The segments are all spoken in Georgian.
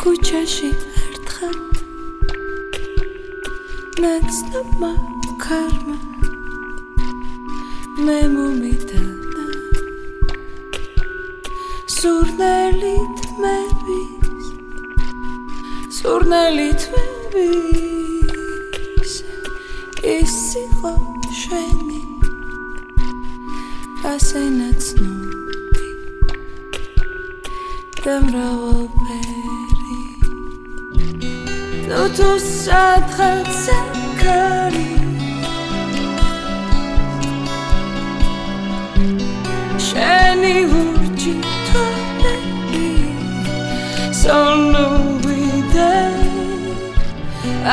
ქუჩაში ერთხელ ნაცნობმა ქარმა მე მომიტანა სურნელით მე ვის სურნელით მე ვის ეს იყო შენი ასე ნაცნობი და მრავალ თუთუს სათხალცე ქარი შენი ურჯი თოლები სოლოვიდე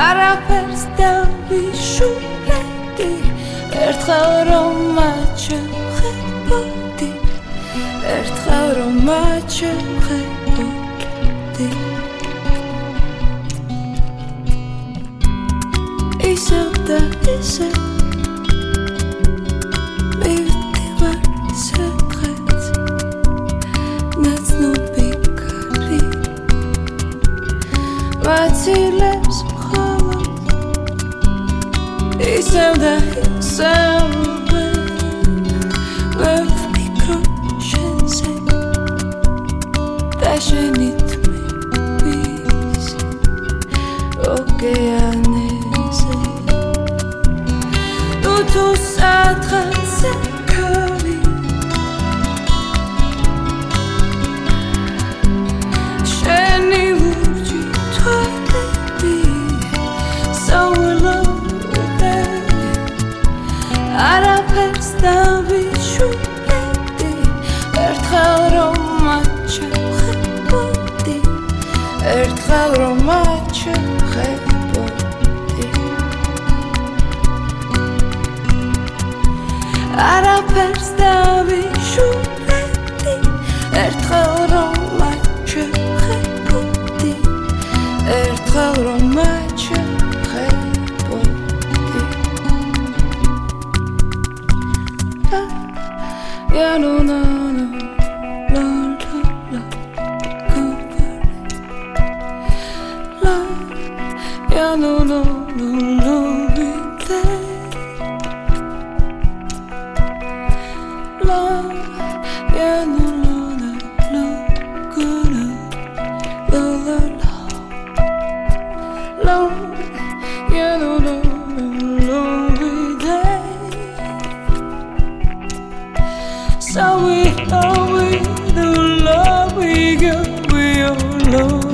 არაფერს დავიშურები ერთხელ რომ მაჩვენებოდი ერთხელ რომ მაჩვენებოდი That is it Oh.